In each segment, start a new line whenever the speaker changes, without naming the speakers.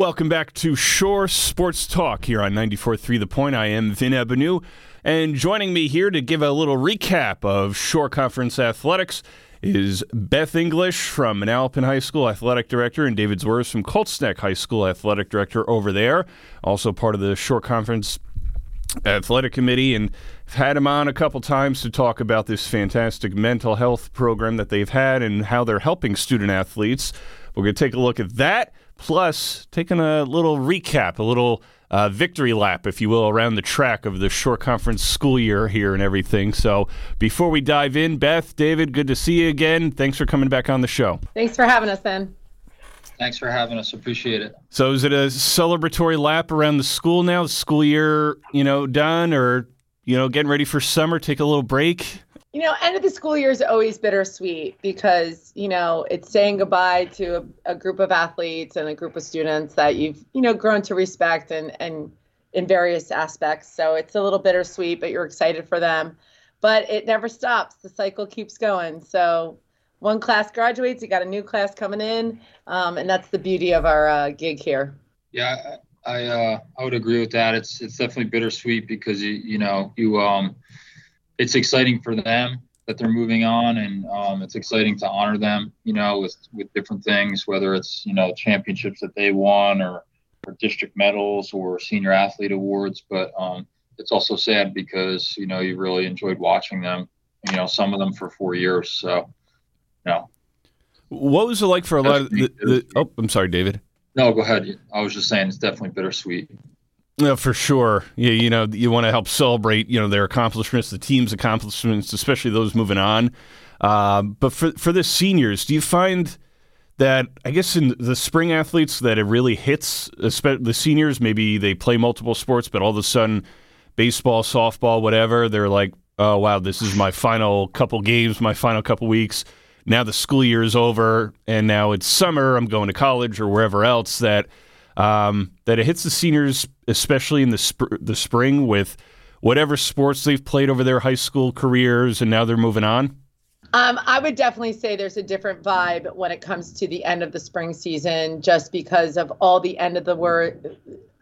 Welcome back to Shore Sports Talk here on 94.3 The Point. I am Vin Ebenau, and joining me here to give a little recap of Shore Conference athletics is Beth English from Manalapan High School Athletic Director and David Zwirz from Colts Neck High School Athletic Director over there, also part of the Shore Conference Athletic Committee, and I've had him on a couple times to talk about this fantastic mental health program that they've had and how they're helping student athletes. We're going to take a look at that plus taking a little recap, a little uh, victory lap, if you will, around the track of the Shore Conference school year here and everything. So before we dive in, Beth, David, good to see you again. Thanks for coming back on the show.
Thanks for having us, Ben.
Thanks for having us. Appreciate it.
So is it a celebratory lap around the school now? The school year, you know, done or, you know, getting ready for summer, take a little break?
You know, end of the school year is always bittersweet because, you know, it's saying goodbye to a, a, group of athletes and a group of students that you've, you know, grown to respect and, and in various aspects. So it's a little bittersweet, but you're excited for them. But it never stops. The cycle keeps going. So one class graduates, you got a new class coming in. Um, and that's the beauty of our uh, gig here.
Yeah, I, uh, I would agree with that. It's, it's definitely bittersweet because you, you know, you, um, it's exciting for them that they're moving on, and um, it's exciting to honor them, you know, with with different things, whether it's you know championships that they won or, or district medals or senior athlete awards. But um, it's also sad because you know you really enjoyed watching them, you know, some of them for four years. So, you know.
What was it like for a lot of the, the oh, I'm sorry, David.
No, go ahead. I was just saying it's definitely bittersweet.
Yeah, for sure. Yeah, you know, you want to help celebrate, you know, their accomplishments, the team's accomplishments, especially those moving on. Uh, but for for the seniors, do you find that I guess in the spring athletes that it really hits the seniors? Maybe they play multiple sports, but all of a sudden, baseball, softball, whatever, they're like, oh wow, this is my final couple games, my final couple weeks. Now the school year is over, and now it's summer. I'm going to college or wherever else that um, that it hits the seniors, especially in the sp- the spring, with whatever sports they've played over their high school careers, and now they're moving on?
Um, I would definitely say there's a different vibe when it comes to the end of the spring season, just because of all the end of the word,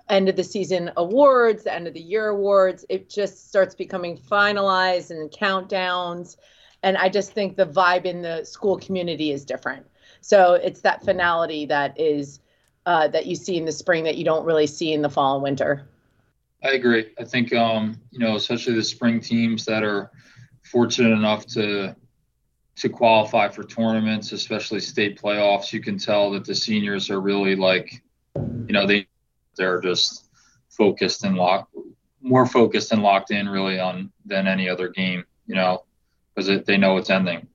end of the season awards, the end of the year awards. It just starts becoming finalized and countdowns, and I just think the vibe in the school community is different. So it's that finality that is uh, that you see in the spring that you don't really see in the fall and winter.
I agree. I think um, you know, especially the spring teams that are fortunate enough to to qualify for tournaments, especially state playoffs, you can tell that the seniors are really like, you know, they they're just focused and locked, more focused and locked in really on than any other game, you know, because they know it's ending.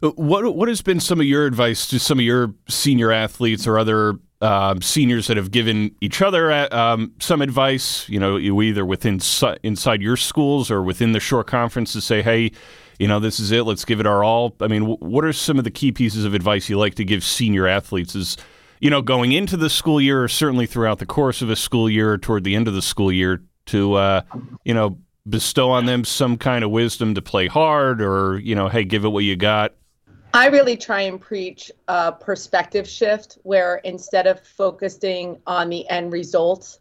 What what has been some of your advice to some of your senior athletes or other um, seniors that have given each other uh, um, some advice? You know, you either within inside your schools or within the Shore Conference to say, hey, you know, this is it. Let's give it our all. I mean, what are some of the key pieces of advice you like to give senior athletes? Is you know, going into the school year, or certainly throughout the course of a school year, or toward the end of the school year, to uh, you know bestow on them some kind of wisdom to play hard or you know hey give it what you got?
I really try and preach a perspective shift where instead of focusing on the end result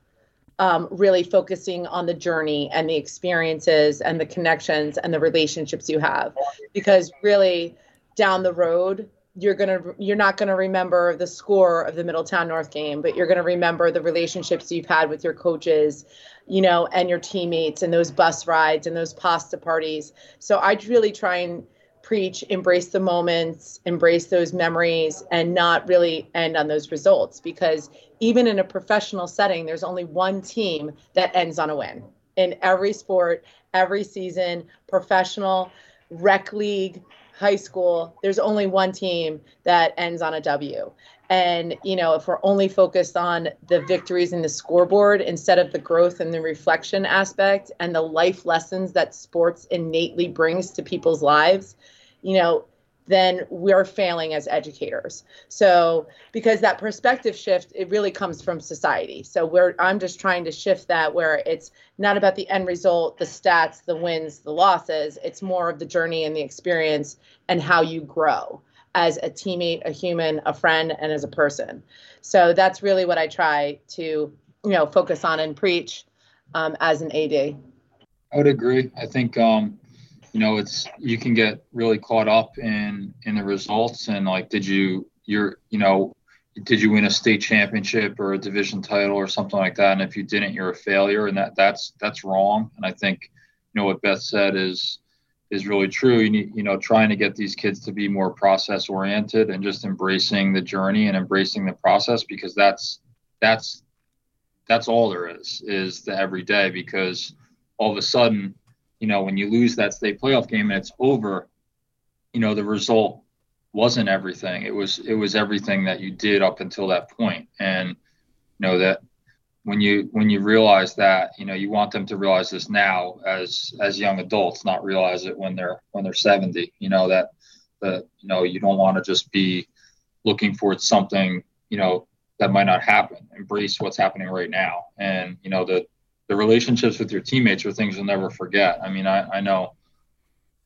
um, really focusing on the journey and the experiences and the connections and the relationships you have. Because really down the road you're gonna you're not gonna remember the score of the middletown north game but you're gonna remember the relationships you've had with your coaches you know, and your teammates and those bus rides and those pasta parties. So I really try and preach embrace the moments, embrace those memories, and not really end on those results because even in a professional setting, there's only one team that ends on a win in every sport, every season, professional, rec league, high school, there's only one team that ends on a W. And, you know, if we're only focused on the victories in the scoreboard instead of the growth and the reflection aspect and the life lessons that sports innately brings to people's lives, you know, then we're failing as educators. So because that perspective shift, it really comes from society. So we're I'm just trying to shift that where it's not about the end result, the stats, the wins, the losses. It's more of the journey and the experience and how you grow as a teammate, a human, a friend, and as a person. So that's really what I try to, you know, focus on and preach um, as an AD.
I would agree. I think, um, you know, it's you can get really caught up in in the results and like, did you, you're, you know, did you win a state championship or a division title or something like that? And if you didn't, you're a failure, and that that's that's wrong. And I think, you know, what Beth said is is really true. You need, you know, trying to get these kids to be more process oriented and just embracing the journey and embracing the process because that's that's that's all there is is the everyday because all of a sudden, you know, when you lose that state playoff game and it's over, you know, the result wasn't everything. It was it was everything that you did up until that point. And you know that when you when you realize that you know you want them to realize this now as as young adults not realize it when they're when they're 70 you know that that you know you don't want to just be looking for something you know that might not happen embrace what's happening right now and you know the the relationships with your teammates are things you'll never forget i mean i i know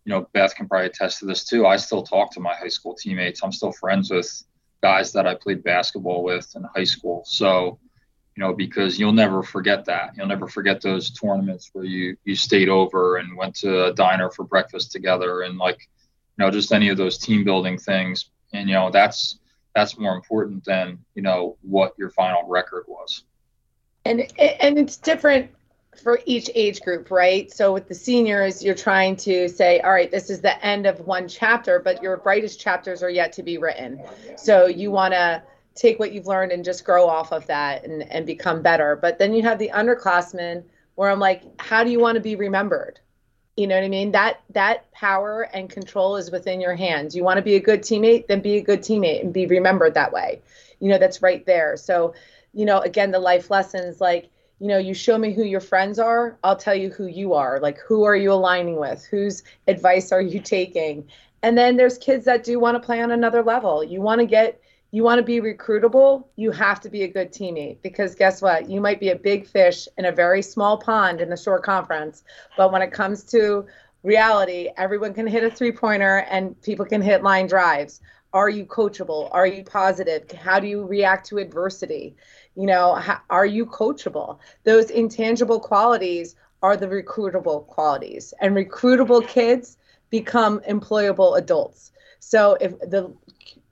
you know beth can probably attest to this too i still talk to my high school teammates i'm still friends with guys that i played basketball with in high school so you know, because you'll never forget that. You'll never forget those tournaments where you you stayed over and went to a diner for breakfast together and like, you know, just any of those team building things. And you know, that's that's more important than you know what your final record was.
And and it's different for each age group, right? So with the seniors, you're trying to say, all right, this is the end of one chapter, but your brightest chapters are yet to be written. So you want to take what you've learned and just grow off of that and, and become better. But then you have the underclassmen where I'm like, how do you want to be remembered? You know what I mean? That that power and control is within your hands. You want to be a good teammate, then be a good teammate and be remembered that way. You know, that's right there. So, you know, again, the life lessons like, you know, you show me who your friends are, I'll tell you who you are. Like who are you aligning with? Whose advice are you taking? And then there's kids that do want to play on another level. You want to get you want to be recruitable, you have to be a good teammate because guess what? You might be a big fish in a very small pond in the Shore Conference, but when it comes to reality, everyone can hit a three pointer and people can hit line drives. Are you coachable? Are you positive? How do you react to adversity? You know, how, are you coachable? Those intangible qualities are the recruitable qualities, and recruitable kids become employable adults. So if the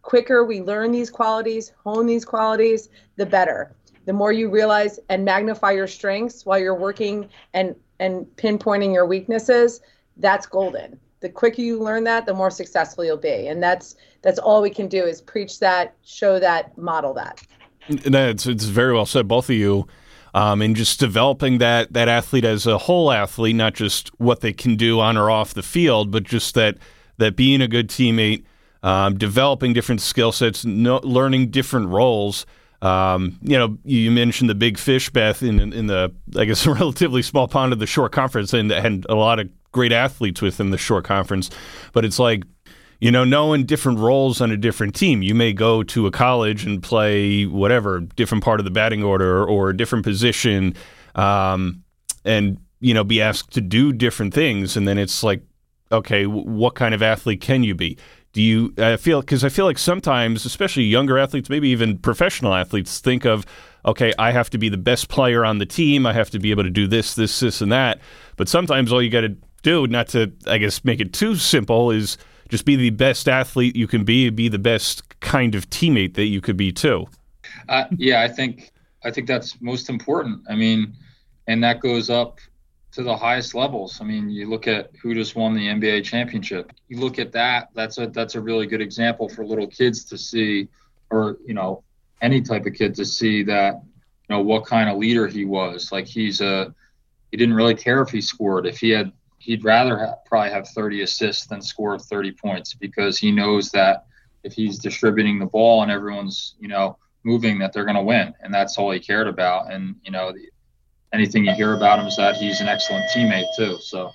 quicker we learn these qualities, hone these qualities, the better. The more you realize and magnify your strengths while you're working and and pinpointing your weaknesses, that's golden. The quicker you learn that, the more successful you'll be. And that's that's all we can do is preach that, show that, model that.
That's it's very well said, both of you. Um, and just developing that that athlete as a whole athlete, not just what they can do on or off the field, but just that that being a good teammate, um, developing different skill sets, no, learning different roles. Um, you know, you mentioned the big fish, Beth, in in the I guess relatively small pond of the Shore Conference, and and a lot of great athletes within the Shore Conference. But it's like, you know, knowing different roles on a different team. You may go to a college and play whatever different part of the batting order or a different position, um, and you know, be asked to do different things, and then it's like, okay, w- what kind of athlete can you be? do you I feel because I feel like sometimes, especially younger athletes, maybe even professional athletes, think of okay, I have to be the best player on the team. I have to be able to do this, this, this, and that. But sometimes all you got to do, not to I guess make it too simple, is just be the best athlete you can be, be the best kind of teammate that you could be too.
Uh, yeah, I think I think that's most important. I mean, and that goes up to the highest levels. I mean, you look at who just won the NBA championship. You look at that. That's a that's a really good example for little kids to see, or you know, any type of kid to see that you know what kind of leader he was. Like he's a he didn't really care if he scored. If he had, he'd rather have, probably have 30 assists than score 30 points because he knows that if he's distributing the ball and everyone's you know moving, that they're going to win, and that's all he cared about. And you know, the, anything you hear about him is that he's an excellent teammate too. So.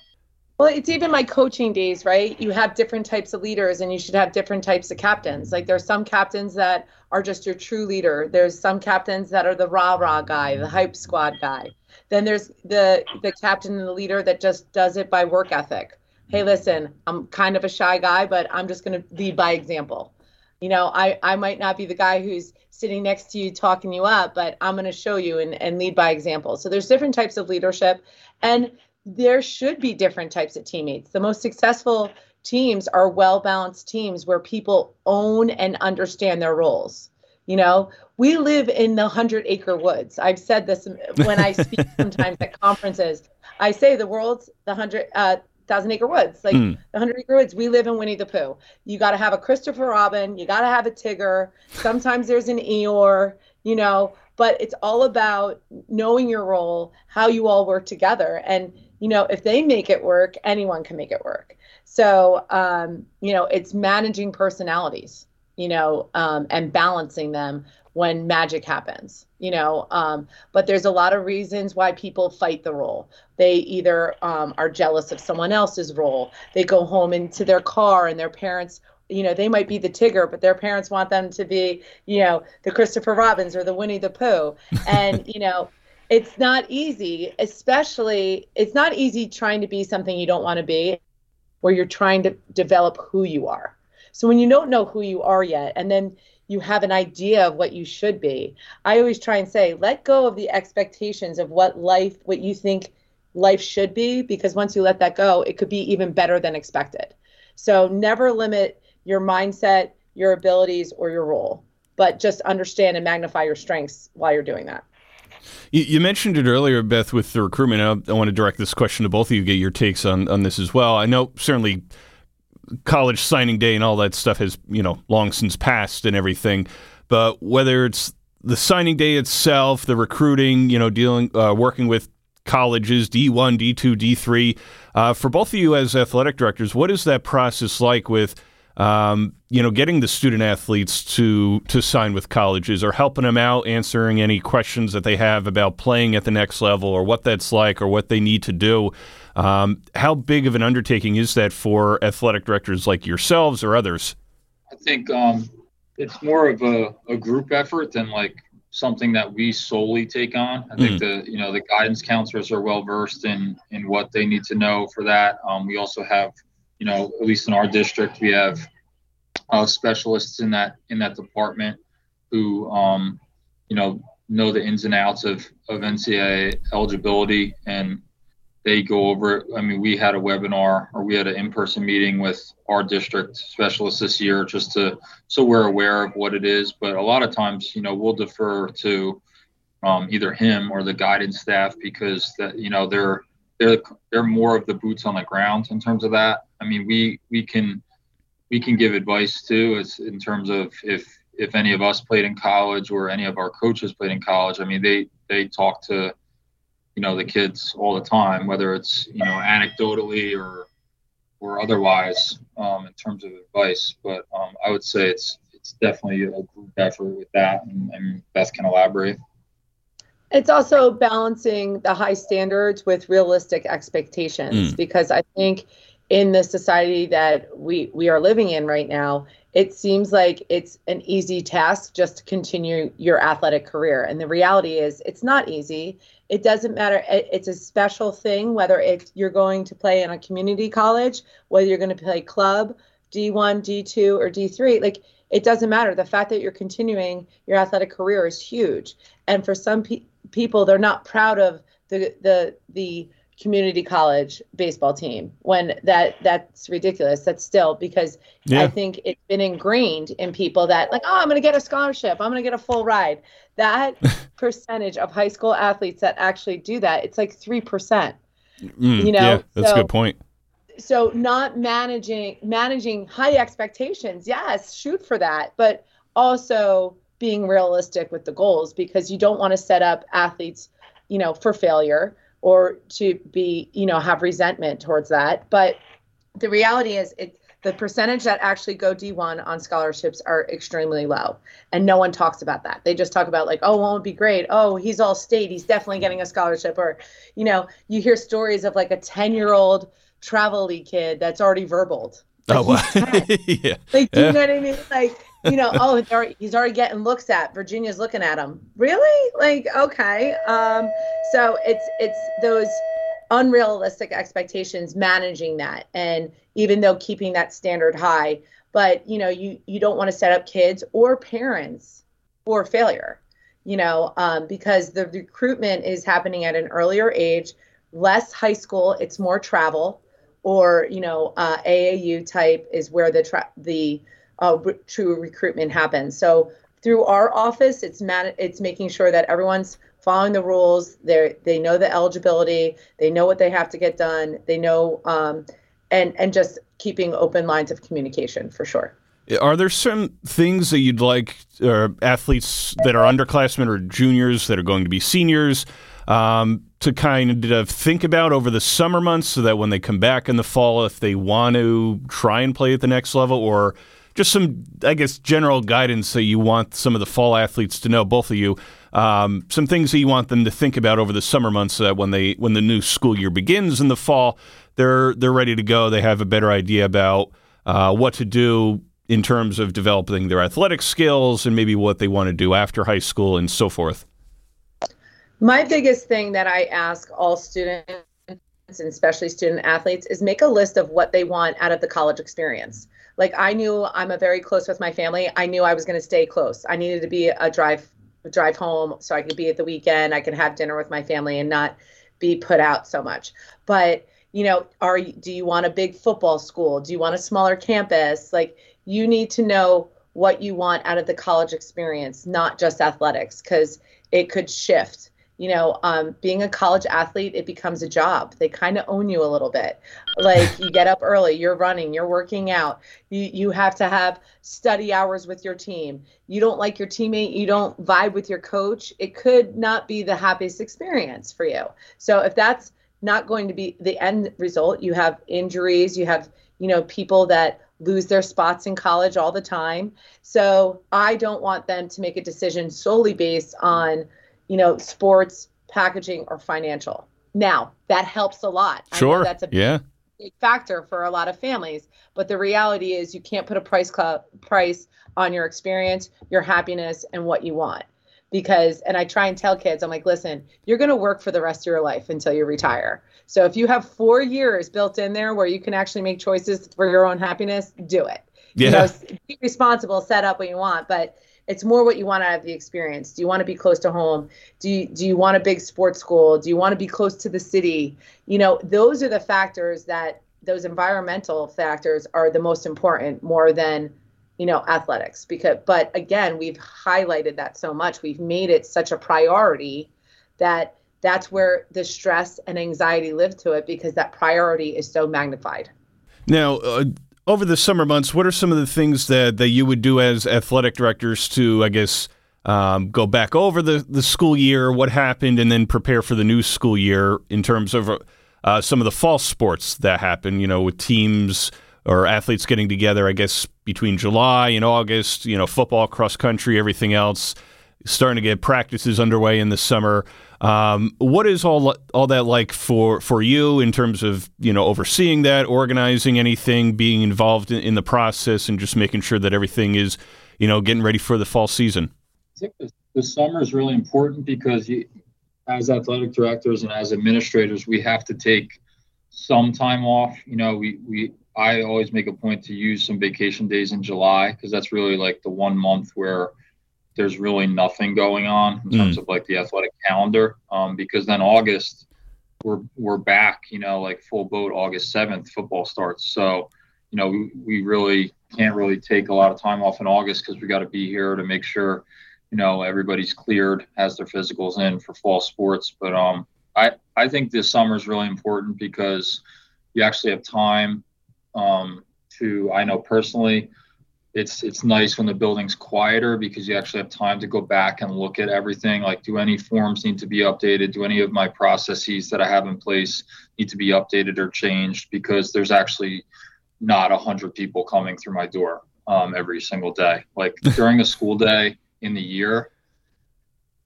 Well, it's even my coaching days, right? You have different types of leaders and you should have different types of captains. Like there's some captains that are just your true leader. There's some captains that are the rah-rah guy, the hype squad guy. Then there's the the captain and the leader that just does it by work ethic. Hey, listen, I'm kind of a shy guy, but I'm just going to lead by example. You know, I, I might not be the guy who's sitting next to you talking you up, but I'm going to show you and, and lead by example. So there's different types of leadership, and there should be different types of teammates. The most successful teams are well balanced teams where people own and understand their roles. You know, we live in the hundred acre woods. I've said this when I speak sometimes at conferences. I say the world's the hundred uh, thousand acre woods, like mm. the hundred acre woods. We live in Winnie the Pooh. You got to have a Christopher Robin. You got to have a Tigger. Sometimes there's an Eeyore. You know, but it's all about knowing your role, how you all work together, and you know, if they make it work, anyone can make it work. So, um, you know, it's managing personalities, you know, um, and balancing them when magic happens, you know. Um, but there's a lot of reasons why people fight the role. They either um, are jealous of someone else's role. They go home into their car and their parents, you know, they might be the Tigger, but their parents want them to be, you know, the Christopher Robins or the Winnie the Pooh. And, you know, it's not easy, especially, it's not easy trying to be something you don't want to be, where you're trying to develop who you are. So when you don't know who you are yet, and then you have an idea of what you should be. I always try and say, let go of the expectations of what life, what you think life should be, because once you let that go, it could be even better than expected. So never limit your mindset, your abilities, or your role, but just understand and magnify your strengths while you're doing that.
You, mentioned it earlier, Beth, with the recruitment. I, I want to direct this question to both of you, get your takes on, on this as well. I know certainly college signing day and all that stuff has you know long since passed and everything. But whether it's the signing day itself, the recruiting, you know, dealing, uh, working with colleges, D1, D2, D3, uh, for both of you as athletic directors, what is that process like with, um, you know, getting the student athletes to to sign with colleges or helping them out, answering any questions that they have about playing at the next level or what that's like or what they need to do? Um, how big of an undertaking is that for athletic directors like yourselves or others?
I think um, it's more of a, a, group effort than like something that we solely take on. I think mm. the you know the guidance counselors are well versed in in what they need to know for that. Um, we also have you know at least in our district we have uh, specialists in that in that department who um, you know know the ins and outs of of NCAA eligibility and they go over it. I mean, we had a webinar or we had an in-person meeting with our district specialists this year just to so we're aware of what it is. But a lot of times, you know, we'll defer to um, either him or the guidance staff because that you know they're they're they're more of the boots on the ground in terms of that. I mean, we we can we can give advice too, as in terms of if if any of us played in college or any of our coaches played in college. I mean, they they talk to you know the kids all the time, whether it's you know anecdotally or or otherwise um, in terms of advice. But um, I would say it's it's definitely a group effort with that, and, and Beth can elaborate.
It's also balancing the high standards with realistic expectations mm. because I think in the society that we we are living in right now, it seems like it's an easy task just to continue your athletic career. And the reality is, it's not easy. It doesn't matter. It's a special thing whether it's you're going to play in a community college, whether you're going to play club, D1, D2, or D3. Like it doesn't matter. The fact that you're continuing your athletic career is huge. And for some pe- people, they're not proud of the the the community college baseball team when that that's ridiculous. That's still because yeah. i think it's been ingrained in people that like oh i'm going to get a scholarship. I'm going to get a full ride. That percentage of high school athletes that actually do that it's like 3% mm,
you know? yeah, that's so, a good point.
so not managing managing high expectations yes shoot for that but also being realistic with the goals because you don't want to set up athletes you know for failure or to be, you know, have resentment towards that. But the reality is, it the percentage that actually go D1 on scholarships are extremely low, and no one talks about that. They just talk about like, oh, won't be great. Oh, he's all state. He's definitely getting a scholarship. Or, you know, you hear stories of like a 10 year old travel league kid that's already verbaled. Oh, like, oh, wow. yeah. Like, do you know what I mean? Like, you know, oh, he's already, getting looks at. Virginia's looking at him. Really? Like, okay. Um, so it's it's those unrealistic expectations, managing that, and even though keeping that standard high, but you know you you don't want to set up kids or parents for failure you know um, because the recruitment is happening at an earlier age less high school it's more travel or you know uh, aau type is where the tra- the uh, true recruitment happens. So through our office it's man- it's making sure that everyone's following the rules. They they know the eligibility. They know what they have to get done. They know um, and and just keeping open lines of communication for sure.
Are there some things that you'd like uh, athletes that are underclassmen or juniors that are going to be seniors um, to kind of think about over the summer months so that when they come back in the fall, if they want to try and play at the next level, or just some, I guess, general guidance that you want some of the fall athletes to know, both of you, um, some things that you want them to think about over the summer months that when they when the new school year begins in the fall, they're they're ready to go. They have a better idea about uh, what to do in terms of developing their athletic skills and maybe what they want to do after high school and so forth?
My biggest thing that I ask all students and especially student athletes is make a list of what they want out of the college experience. Like I knew I'm a very close with my family. I knew I was going to stay close. I needed to be a drive drive home so I could be at the weekend. I could have dinner with my family and not be put out so much. But you know, are do you want a big football school? Do you want a smaller campus? Like you need to know what you want out of the college experience, not just athletics, because it could shift. You know, um, being a college athlete, it becomes a job. They kind of own you a little bit. Like you get up early, you're running, you're working out. You you have to have study hours with your team. You don't like your teammate, you don't vibe with your coach. It could not be the happiest experience for you. So if that's not going to be the end result, you have injuries, you have you know people that lose their spots in college all the time. So I don't want them to make a decision solely based on, you know, sports, packaging, or financial. Now that helps a lot.
Sure.
that's a
yeah.
big factor for a lot of families. But the reality is you can't put a price cu- price on your experience, your happiness, and what you want. Because and I try and tell kids, I'm like, listen, you're gonna work for the rest of your life until you retire. So if you have four years built in there where you can actually make choices for your own happiness, do it.
Yeah.
You know, be responsible, set up what you want, but it's more what you want out of the experience. Do you want to be close to home? Do you, do you want a big sports school? Do you want to be close to the city? You know, those are the factors that those environmental factors are the most important more than you know athletics because but again we've highlighted that so much we've made it such a priority that that's where the stress and anxiety live to it because that priority is so magnified.
Now, uh, over the summer months, what are some of the things that, that you would do as athletic directors to, I guess, um, go back over the, the school year, what happened, and then prepare for the new school year in terms of uh, some of the fall sports that happen, you know, with teams or athletes getting together, I guess, between July and August, you know, football, cross country, everything else, starting to get practices underway in the summer. Um, what is all all that like for for you in terms of you know overseeing that, organizing anything, being involved in, in the process, and just making sure that everything is you know getting ready for the fall season?
I think the, the summer is really important because you, as athletic directors and as administrators, we have to take some time off. You know, we we I always make a point to use some vacation days in July because that's really like the one month where there's really nothing going on in terms mm. of like the athletic calendar. Um, because then August, we're we're back. You know, like full boat. August seventh, football starts. So, you know, we, we really can't really take a lot of time off in August because we got to be here to make sure, you know, everybody's cleared, has their physicals in for fall sports. But um, I I think this summer is really important because you actually have time um, to. I know personally it's it's nice when the building's quieter because you actually have time to go back and look at everything. Like do any forms need to be updated? Do any of my processes that i have in place need to be updated or changed? Because there's actually not a hundred people coming through my door um, every single day. Like during a school day in the year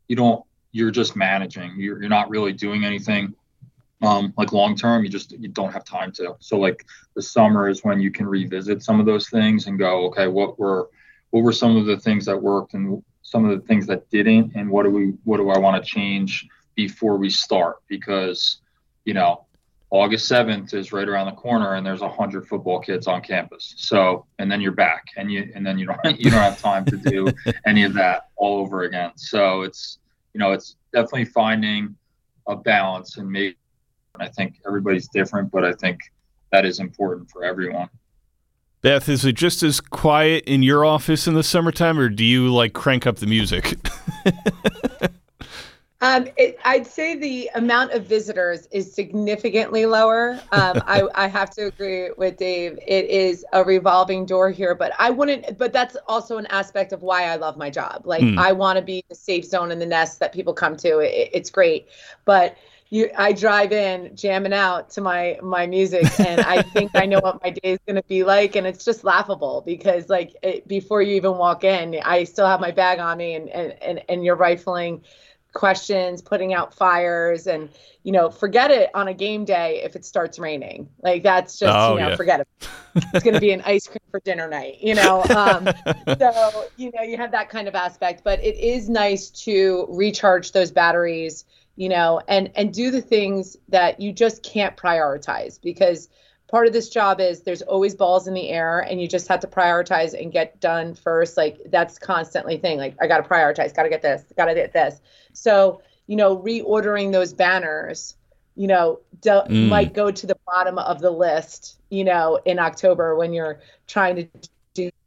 you don't you're just managing. You're, you're not really doing anything um, like long term you just you don't have time to so like the summer is when you can revisit some of those things and go okay what were what were some of the things that worked and some of the things that didn't and what do we what do i want to change before we start because you know August 7th is right around the corner and there's a hundred football kids on campus. So, and then you're back and you, and then you don't, you don't have time to do any of that all over again. So it's, you know, it's definitely finding a balance and maybe, I think everybody's different, but I think that is important for everyone.
Beth, is it just as quiet in your office in the summertime or do you like crank up the music?
Um, it, I'd say the amount of visitors is significantly lower. Um, I, I have to agree with Dave. It is a revolving door here, but I wouldn't. But that's also an aspect of why I love my job. Like mm. I want to be the safe zone in the nest that people come to. It, it's great, but you, I drive in jamming out to my my music, and I think I know what my day is going to be like, and it's just laughable because like it, before you even walk in, I still have my bag on me, and and and, and you're rifling questions, putting out fires, and you know, forget it on a game day if it starts raining. Like that's just oh, you know, yeah. forget it. It's going to be an ice cream for dinner night. You know, um, so you know, you have that kind of aspect, but it is nice to recharge those batteries. You know, and and do the things that you just can't prioritize because part of this job is there's always balls in the air and you just have to prioritize and get done first. Like that's constantly thing. Like i got to prioritize got to get this got to get this. So you know reordering those banners you know do, mm. might go to the bottom of the list you know in october when you're trying to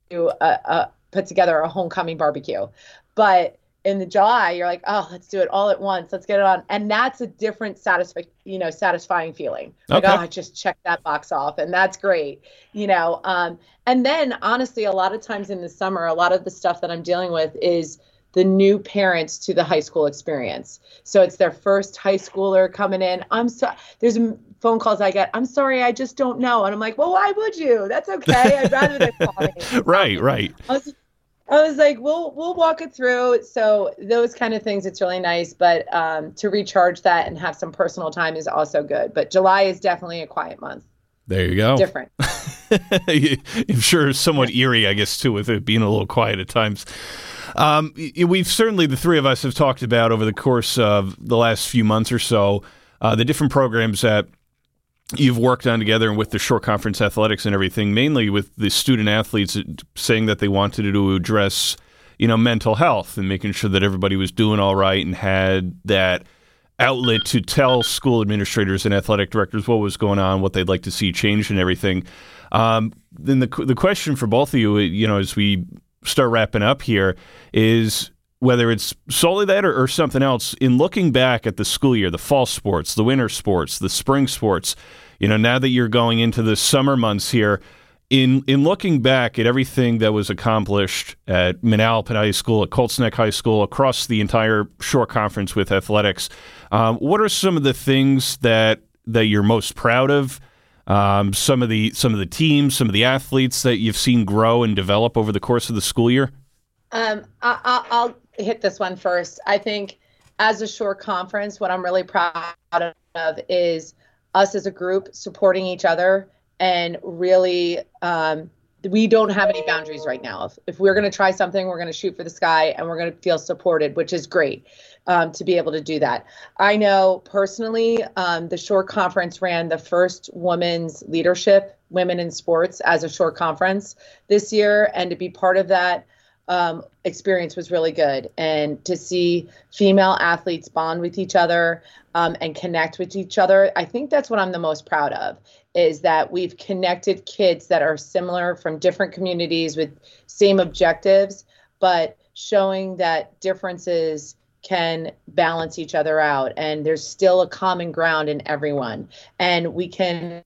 do a, a put together a homecoming barbecue. But in the July, you're like, oh, let's do it all at once. Let's get it on. And that's a different satisfying, you know, satisfying feeling. Like, okay. oh, I just checked that box off. And that's great. You know, um, and then honestly, a lot of times in the summer, a lot of the stuff that I'm dealing with is the new parents to the high school experience. So it's their first high schooler coming in. I'm sorry. There's phone calls I get. I'm sorry, I just don't know. And I'm like, well, why would you? That's okay. I'd rather they call me.
right, right.
I was, like, we'll we'll walk it through. So those kind of things, it's really nice. But um, to recharge that and have some personal time is also good. But July is definitely a quiet month.
There you go.
Different.
I'm sure somewhat eerie, I guess, too, with it being a little quiet at times. Um, we've certainly the three of us have talked about over the course of the last few months or so uh, the different programs that you've worked on together and with the Shore Conference athletics and everything, mainly with the student athletes saying that they wanted to address, you know, mental health and making sure that everybody was doing all right and had that outlet to tell school administrators and athletic directors what was going on, what they'd like to see changed and everything. Um, then the the question for both of you, you know, as we start wrapping up here, is whether it's solely that or, or, something else, in looking back at the school year, the fall sports, the winter sports, the spring sports, you know, now that you're going into the summer months here, in in looking back at everything that was accomplished at Manalapan High School, at Colts Neck High School, across the entire Shore conference with athletics, um, what are some of the things that that you're most proud of? Um, some of the some of the teams, some of the athletes that you've seen grow and develop over the course of the school year.
Um, I, I'll hit this one first. I think as a Shore Conference, what I'm really proud of is us as a group supporting each other and really um, we don't have any boundaries right now. If, if we're going to try something, we're going to shoot for the sky and we're going to feel supported, which is great um, to be able to do that. I know personally, um, the Shore Conference ran the first women's leadership, women in sports, as a Shore Conference this year. And to be part of that, um, experience was really good. And to see female athletes bond with each other um, and connect with each other, I think that's what I'm the most proud of is that we've connected kids that are similar from different communities with same objectives, but showing that differences can balance each other out and there's still a common ground in everyone and we can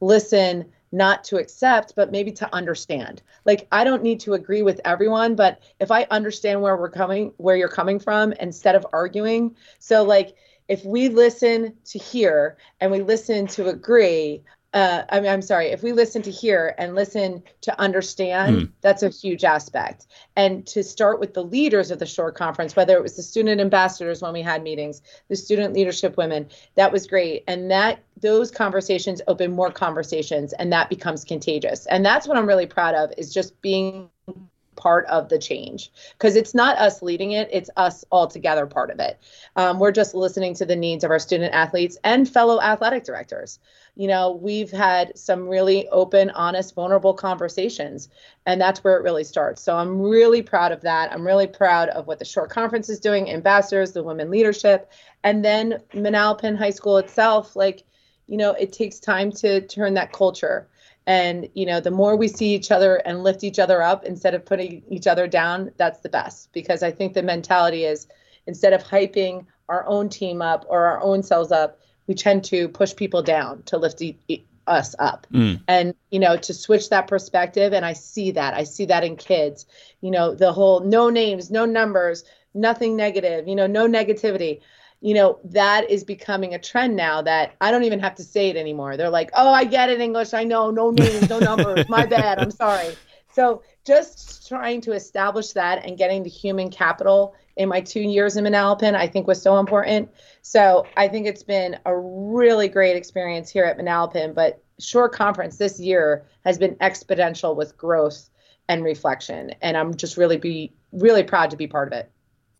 listen not to accept, but maybe to understand. Like I don't need to agree with everyone, but if I understand where we're coming, where you're coming from, instead of arguing. So like if we listen to hear and we listen to agree, uh, I mean, I'm sorry, if we listen to hear and listen to understand, mm. that's a huge aspect. And to start with the leaders of the Shore conference, whether it was the student ambassadors when we had meetings, the student leadership women, that was great. And that those conversations open more conversations and that becomes contagious. And that's what I'm really proud of is just being part of the change. Because it's not us leading it it's us all together part of it. Um, we're just listening to the needs of our student athletes and fellow athletic directors. You know we've had some really open honest vulnerable conversations and that's where it really starts. So i'm really proud of that. I'm really proud of what the Shore Conference is doing ambassadors the women leadership and then manalapan high school itself. Like you know it takes time to turn that culture and you know the more we see each other and lift each other up instead of putting each other down that's the best. Because i think the mentality is instead of hyping our own team up or our own selves up we tend to push people down to lift e- e- us up. Mm. and you know to switch that perspective and i see that. I see that in kids. You know the whole no names no numbers nothing negative you know no negativity you know, that is becoming a trend now that I don't even have to say it anymore. They're like, oh, I get it, English. I know, no names, no numbers. My bad. I'm sorry. So just trying to establish that and getting the human capital in my two years in Manalapan, I think was so important. So I think it's been a really great experience here at Manalapan. But Shore Conference this year has been exponential with growth and reflection, and I'm just really be really proud to be part of it.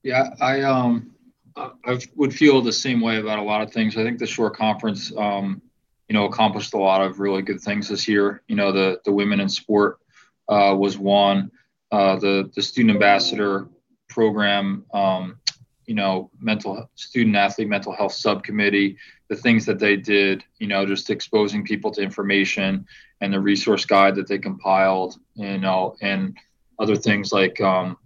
Yeah, I um I would feel the same way about a lot of things. I think the Shore Conference, um, you know, accomplished a lot of really good things this year. You know, the the women in sport uh, was one. Uh, the the student ambassador program, um, you know, mental student athlete mental health subcommittee, the things that they did, you know, just exposing people to information and the resource guide that they compiled, you know, and other things like um,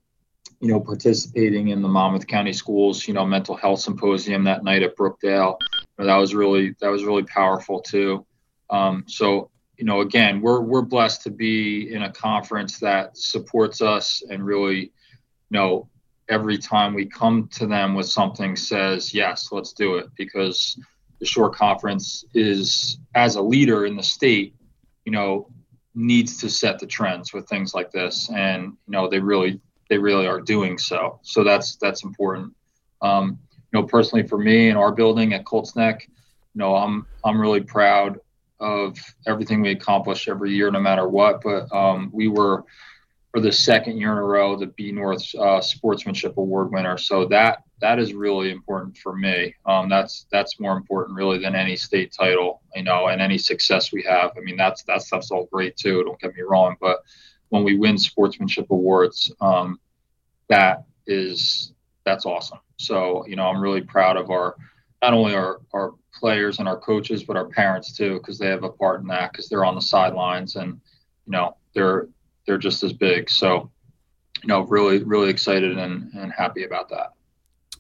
you know, participating in the Monmouth County Schools, you know, mental health symposium that night at Brookdale. that was really that was really powerful too. Um, so you know, again, we're we're blessed to be in a conference that supports us and really, you know, every time we come to them with something says yes, let's do it because the Shore Conference is as a leader in the state, you know, needs to set the trends with things like this, and you know, they really they really are doing so. So that's that's important. Um, you know, personally for me in our building at Colts Neck, you know, I'm I'm really proud of everything we accomplish every year, no matter what. But um, we were for the second year in a row the B North uh, Sportsmanship Award winner. So that that is really important for me. Um, that's that's more important really than any state title, you know, and any success we have. I mean, that's that stuff's all great too. Don't get me wrong, but when we win sportsmanship awards, um, that is that's awesome. So you know, I'm really proud of our not only our our players and our coaches, but our parents too, because they have a part in that because they're on the sidelines and you know they're they're just as big. So you know, really really excited and, and happy about that.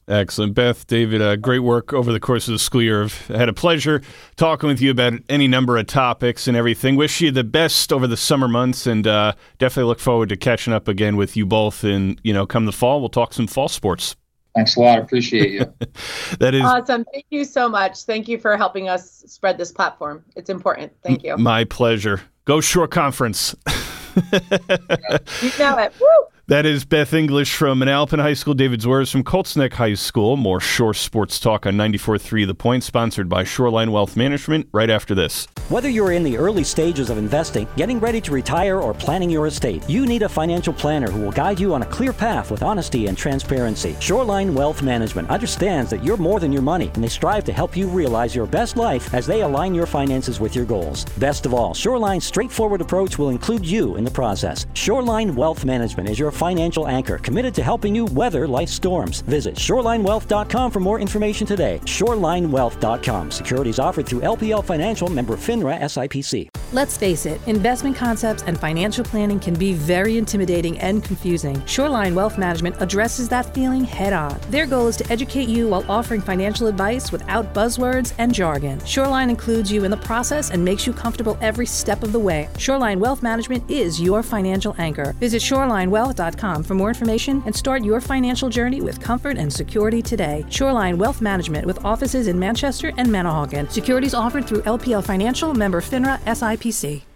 Excellent. Beth, David, uh, great work over the course of the school year. I've had a pleasure talking with you about any number of topics and everything. Wish you the best over the summer months and uh, definitely look forward to catching up again with you both. And, you know, come the fall, we'll talk some fall sports.
Thanks a lot. Appreciate you.
that is
awesome. Thank you so much. Thank you for helping us spread this platform. It's important. Thank you.
My pleasure. Go Shore Conference.
you know it. Woo!
That is Beth English from Manalapan High School, David Zwirz from Colts Neck High School. More Shore Sports Talk on 94.3 The Point, sponsored by Shoreline Wealth Management, right after this.
Whether you're in the early stages of investing, getting ready to retire, or planning your estate, you need a financial planner who will guide you on a clear path with honesty and transparency. Shoreline Wealth Management understands that you're more than your money, and they strive to help you realize your best life as they align your finances with your goals. Best of all, Shoreline's straightforward approach will include you in the process. Shoreline Wealth Management is your financial anchor committed to helping you weather life's storms. Visit shorelinewealth.com for more information today. Shorelinewealth.com. Securities offered through LPL Financial member FINRA SIPC.
Let's face it, investment concepts and financial planning can be very intimidating and confusing. Shoreline Wealth Management addresses that feeling head on. Their goal is to educate you while offering financial advice without buzzwords and jargon. Shoreline includes you in the process and makes you comfortable every step of the way. Shoreline Wealth Management is your financial anchor. Visit shorelinewealth.com for more information and start your financial journey with comfort and security today. Shoreline Wealth Management with offices in Manchester and Manahawkin. Securities offered through LPL Financial member FINRA SIPC.